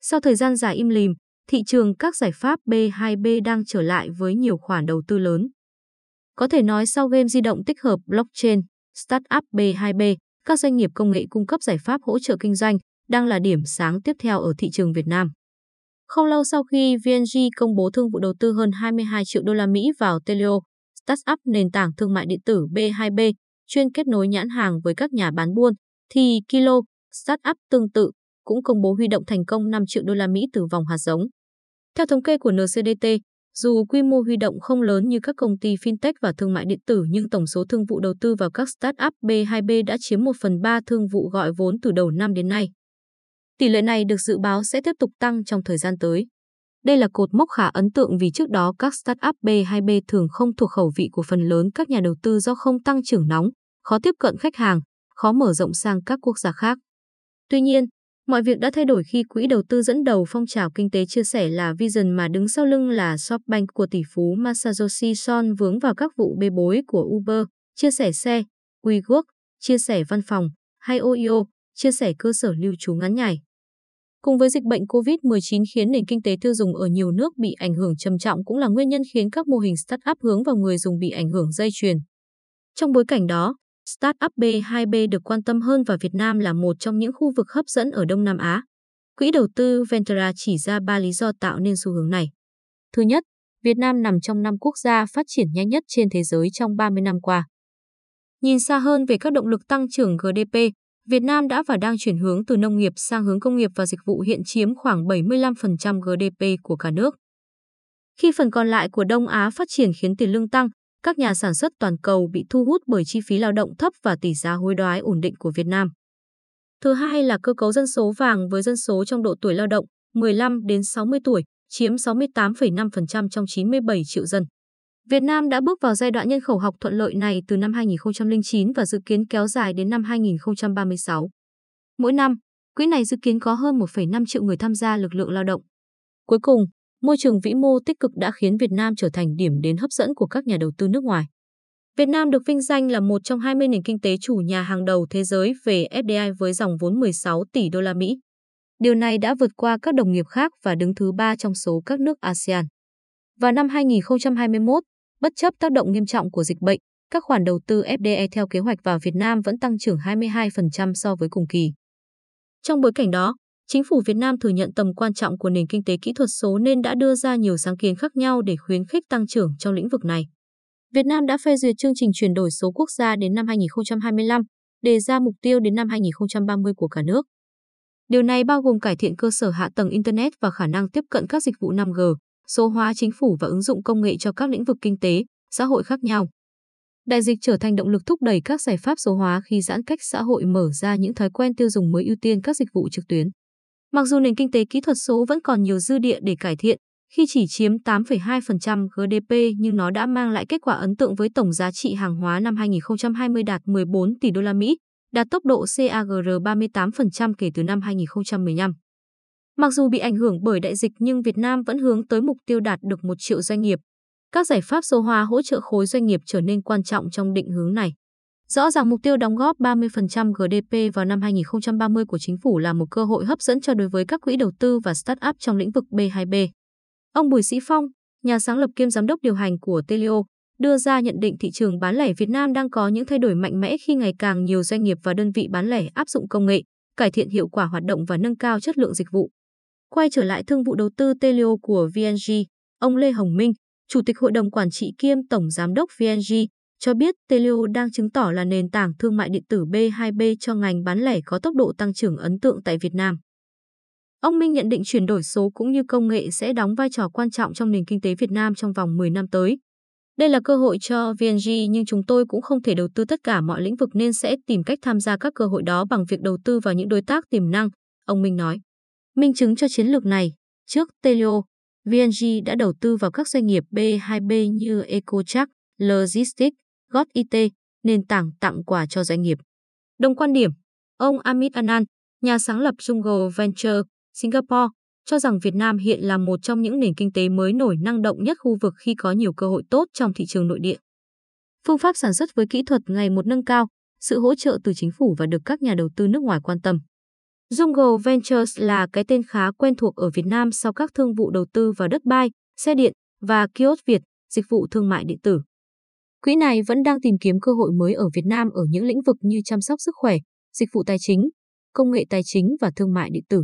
Sau thời gian dài im lìm, thị trường các giải pháp B2B đang trở lại với nhiều khoản đầu tư lớn. Có thể nói sau game di động tích hợp blockchain, startup B2B, các doanh nghiệp công nghệ cung cấp giải pháp hỗ trợ kinh doanh đang là điểm sáng tiếp theo ở thị trường Việt Nam. Không lâu sau khi VNG công bố thương vụ đầu tư hơn 22 triệu đô la Mỹ vào Telio, startup nền tảng thương mại điện tử B2B chuyên kết nối nhãn hàng với các nhà bán buôn, thì Kilo, startup tương tự, cũng công bố huy động thành công 5 triệu đô la Mỹ từ vòng hạt giống. Theo thống kê của NCDT, dù quy mô huy động không lớn như các công ty fintech và thương mại điện tử nhưng tổng số thương vụ đầu tư vào các startup B2B đã chiếm 1 phần 3 thương vụ gọi vốn từ đầu năm đến nay. Tỷ lệ này được dự báo sẽ tiếp tục tăng trong thời gian tới. Đây là cột mốc khá ấn tượng vì trước đó các startup B2B thường không thuộc khẩu vị của phần lớn các nhà đầu tư do không tăng trưởng nóng, khó tiếp cận khách hàng, khó mở rộng sang các quốc gia khác. Tuy nhiên, mọi việc đã thay đổi khi quỹ đầu tư dẫn đầu phong trào kinh tế chia sẻ là Vision mà đứng sau lưng là SoftBank của tỷ phú Masayoshi Son vướng vào các vụ bê bối của Uber, chia sẻ xe, WeWork, chia sẻ văn phòng, hay Oio, chia sẻ cơ sở lưu trú ngắn ngày. Cùng với dịch bệnh COVID-19 khiến nền kinh tế tiêu dùng ở nhiều nước bị ảnh hưởng trầm trọng cũng là nguyên nhân khiến các mô hình startup hướng vào người dùng bị ảnh hưởng dây chuyền. Trong bối cảnh đó, startup B2B được quan tâm hơn và Việt Nam là một trong những khu vực hấp dẫn ở Đông Nam Á. Quỹ đầu tư Ventura chỉ ra ba lý do tạo nên xu hướng này. Thứ nhất, Việt Nam nằm trong năm quốc gia phát triển nhanh nhất trên thế giới trong 30 năm qua. Nhìn xa hơn về các động lực tăng trưởng GDP, Việt Nam đã và đang chuyển hướng từ nông nghiệp sang hướng công nghiệp và dịch vụ hiện chiếm khoảng 75% GDP của cả nước. Khi phần còn lại của Đông Á phát triển khiến tiền lương tăng, các nhà sản xuất toàn cầu bị thu hút bởi chi phí lao động thấp và tỷ giá hối đoái ổn định của Việt Nam. Thứ hai là cơ cấu dân số vàng với dân số trong độ tuổi lao động 15 đến 60 tuổi, chiếm 68,5% trong 97 triệu dân. Việt Nam đã bước vào giai đoạn nhân khẩu học thuận lợi này từ năm 2009 và dự kiến kéo dài đến năm 2036. Mỗi năm, quỹ này dự kiến có hơn 1,5 triệu người tham gia lực lượng lao động. Cuối cùng, môi trường vĩ mô tích cực đã khiến Việt Nam trở thành điểm đến hấp dẫn của các nhà đầu tư nước ngoài. Việt Nam được vinh danh là một trong 20 nền kinh tế chủ nhà hàng đầu thế giới về FDI với dòng vốn 16 tỷ đô la Mỹ. Điều này đã vượt qua các đồng nghiệp khác và đứng thứ ba trong số các nước ASEAN. Vào năm 2021, bất chấp tác động nghiêm trọng của dịch bệnh, các khoản đầu tư FDI theo kế hoạch vào Việt Nam vẫn tăng trưởng 22% so với cùng kỳ. Trong bối cảnh đó, Chính phủ Việt Nam thừa nhận tầm quan trọng của nền kinh tế kỹ thuật số nên đã đưa ra nhiều sáng kiến khác nhau để khuyến khích tăng trưởng trong lĩnh vực này. Việt Nam đã phê duyệt chương trình chuyển đổi số quốc gia đến năm 2025, đề ra mục tiêu đến năm 2030 của cả nước. Điều này bao gồm cải thiện cơ sở hạ tầng Internet và khả năng tiếp cận các dịch vụ 5G, số hóa chính phủ và ứng dụng công nghệ cho các lĩnh vực kinh tế, xã hội khác nhau. Đại dịch trở thành động lực thúc đẩy các giải pháp số hóa khi giãn cách xã hội mở ra những thói quen tiêu dùng mới ưu tiên các dịch vụ trực tuyến. Mặc dù nền kinh tế kỹ thuật số vẫn còn nhiều dư địa để cải thiện, khi chỉ chiếm 8,2% GDP nhưng nó đã mang lại kết quả ấn tượng với tổng giá trị hàng hóa năm 2020 đạt 14 tỷ đô la Mỹ, đạt tốc độ CAGR 38% kể từ năm 2015. Mặc dù bị ảnh hưởng bởi đại dịch nhưng Việt Nam vẫn hướng tới mục tiêu đạt được 1 triệu doanh nghiệp. Các giải pháp số hóa hỗ trợ khối doanh nghiệp trở nên quan trọng trong định hướng này. Rõ ràng mục tiêu đóng góp 30% GDP vào năm 2030 của chính phủ là một cơ hội hấp dẫn cho đối với các quỹ đầu tư và start-up trong lĩnh vực B2B. Ông Bùi Sĩ Phong, nhà sáng lập kiêm giám đốc điều hành của Telio, đưa ra nhận định thị trường bán lẻ Việt Nam đang có những thay đổi mạnh mẽ khi ngày càng nhiều doanh nghiệp và đơn vị bán lẻ áp dụng công nghệ, cải thiện hiệu quả hoạt động và nâng cao chất lượng dịch vụ. Quay trở lại thương vụ đầu tư Telio của VNG, ông Lê Hồng Minh, Chủ tịch Hội đồng Quản trị kiêm Tổng Giám đốc VNG, cho biết Telio đang chứng tỏ là nền tảng thương mại điện tử B2B cho ngành bán lẻ có tốc độ tăng trưởng ấn tượng tại Việt Nam. Ông Minh nhận định chuyển đổi số cũng như công nghệ sẽ đóng vai trò quan trọng trong nền kinh tế Việt Nam trong vòng 10 năm tới. Đây là cơ hội cho VNG nhưng chúng tôi cũng không thể đầu tư tất cả mọi lĩnh vực nên sẽ tìm cách tham gia các cơ hội đó bằng việc đầu tư vào những đối tác tiềm năng, ông Minh nói. Minh chứng cho chiến lược này, trước Telio, VNG đã đầu tư vào các doanh nghiệp B2B như EcoChark, Logistics, GOT IT, nền tảng tặng quà cho doanh nghiệp. Đồng quan điểm, ông Amit Anand, nhà sáng lập Jungle Venture, Singapore, cho rằng Việt Nam hiện là một trong những nền kinh tế mới nổi năng động nhất khu vực khi có nhiều cơ hội tốt trong thị trường nội địa. Phương pháp sản xuất với kỹ thuật ngày một nâng cao, sự hỗ trợ từ chính phủ và được các nhà đầu tư nước ngoài quan tâm. Jungle Ventures là cái tên khá quen thuộc ở Việt Nam sau các thương vụ đầu tư vào đất bay, xe điện và kiosk Việt, dịch vụ thương mại điện tử. Quỹ này vẫn đang tìm kiếm cơ hội mới ở Việt Nam ở những lĩnh vực như chăm sóc sức khỏe, dịch vụ tài chính, công nghệ tài chính và thương mại điện tử.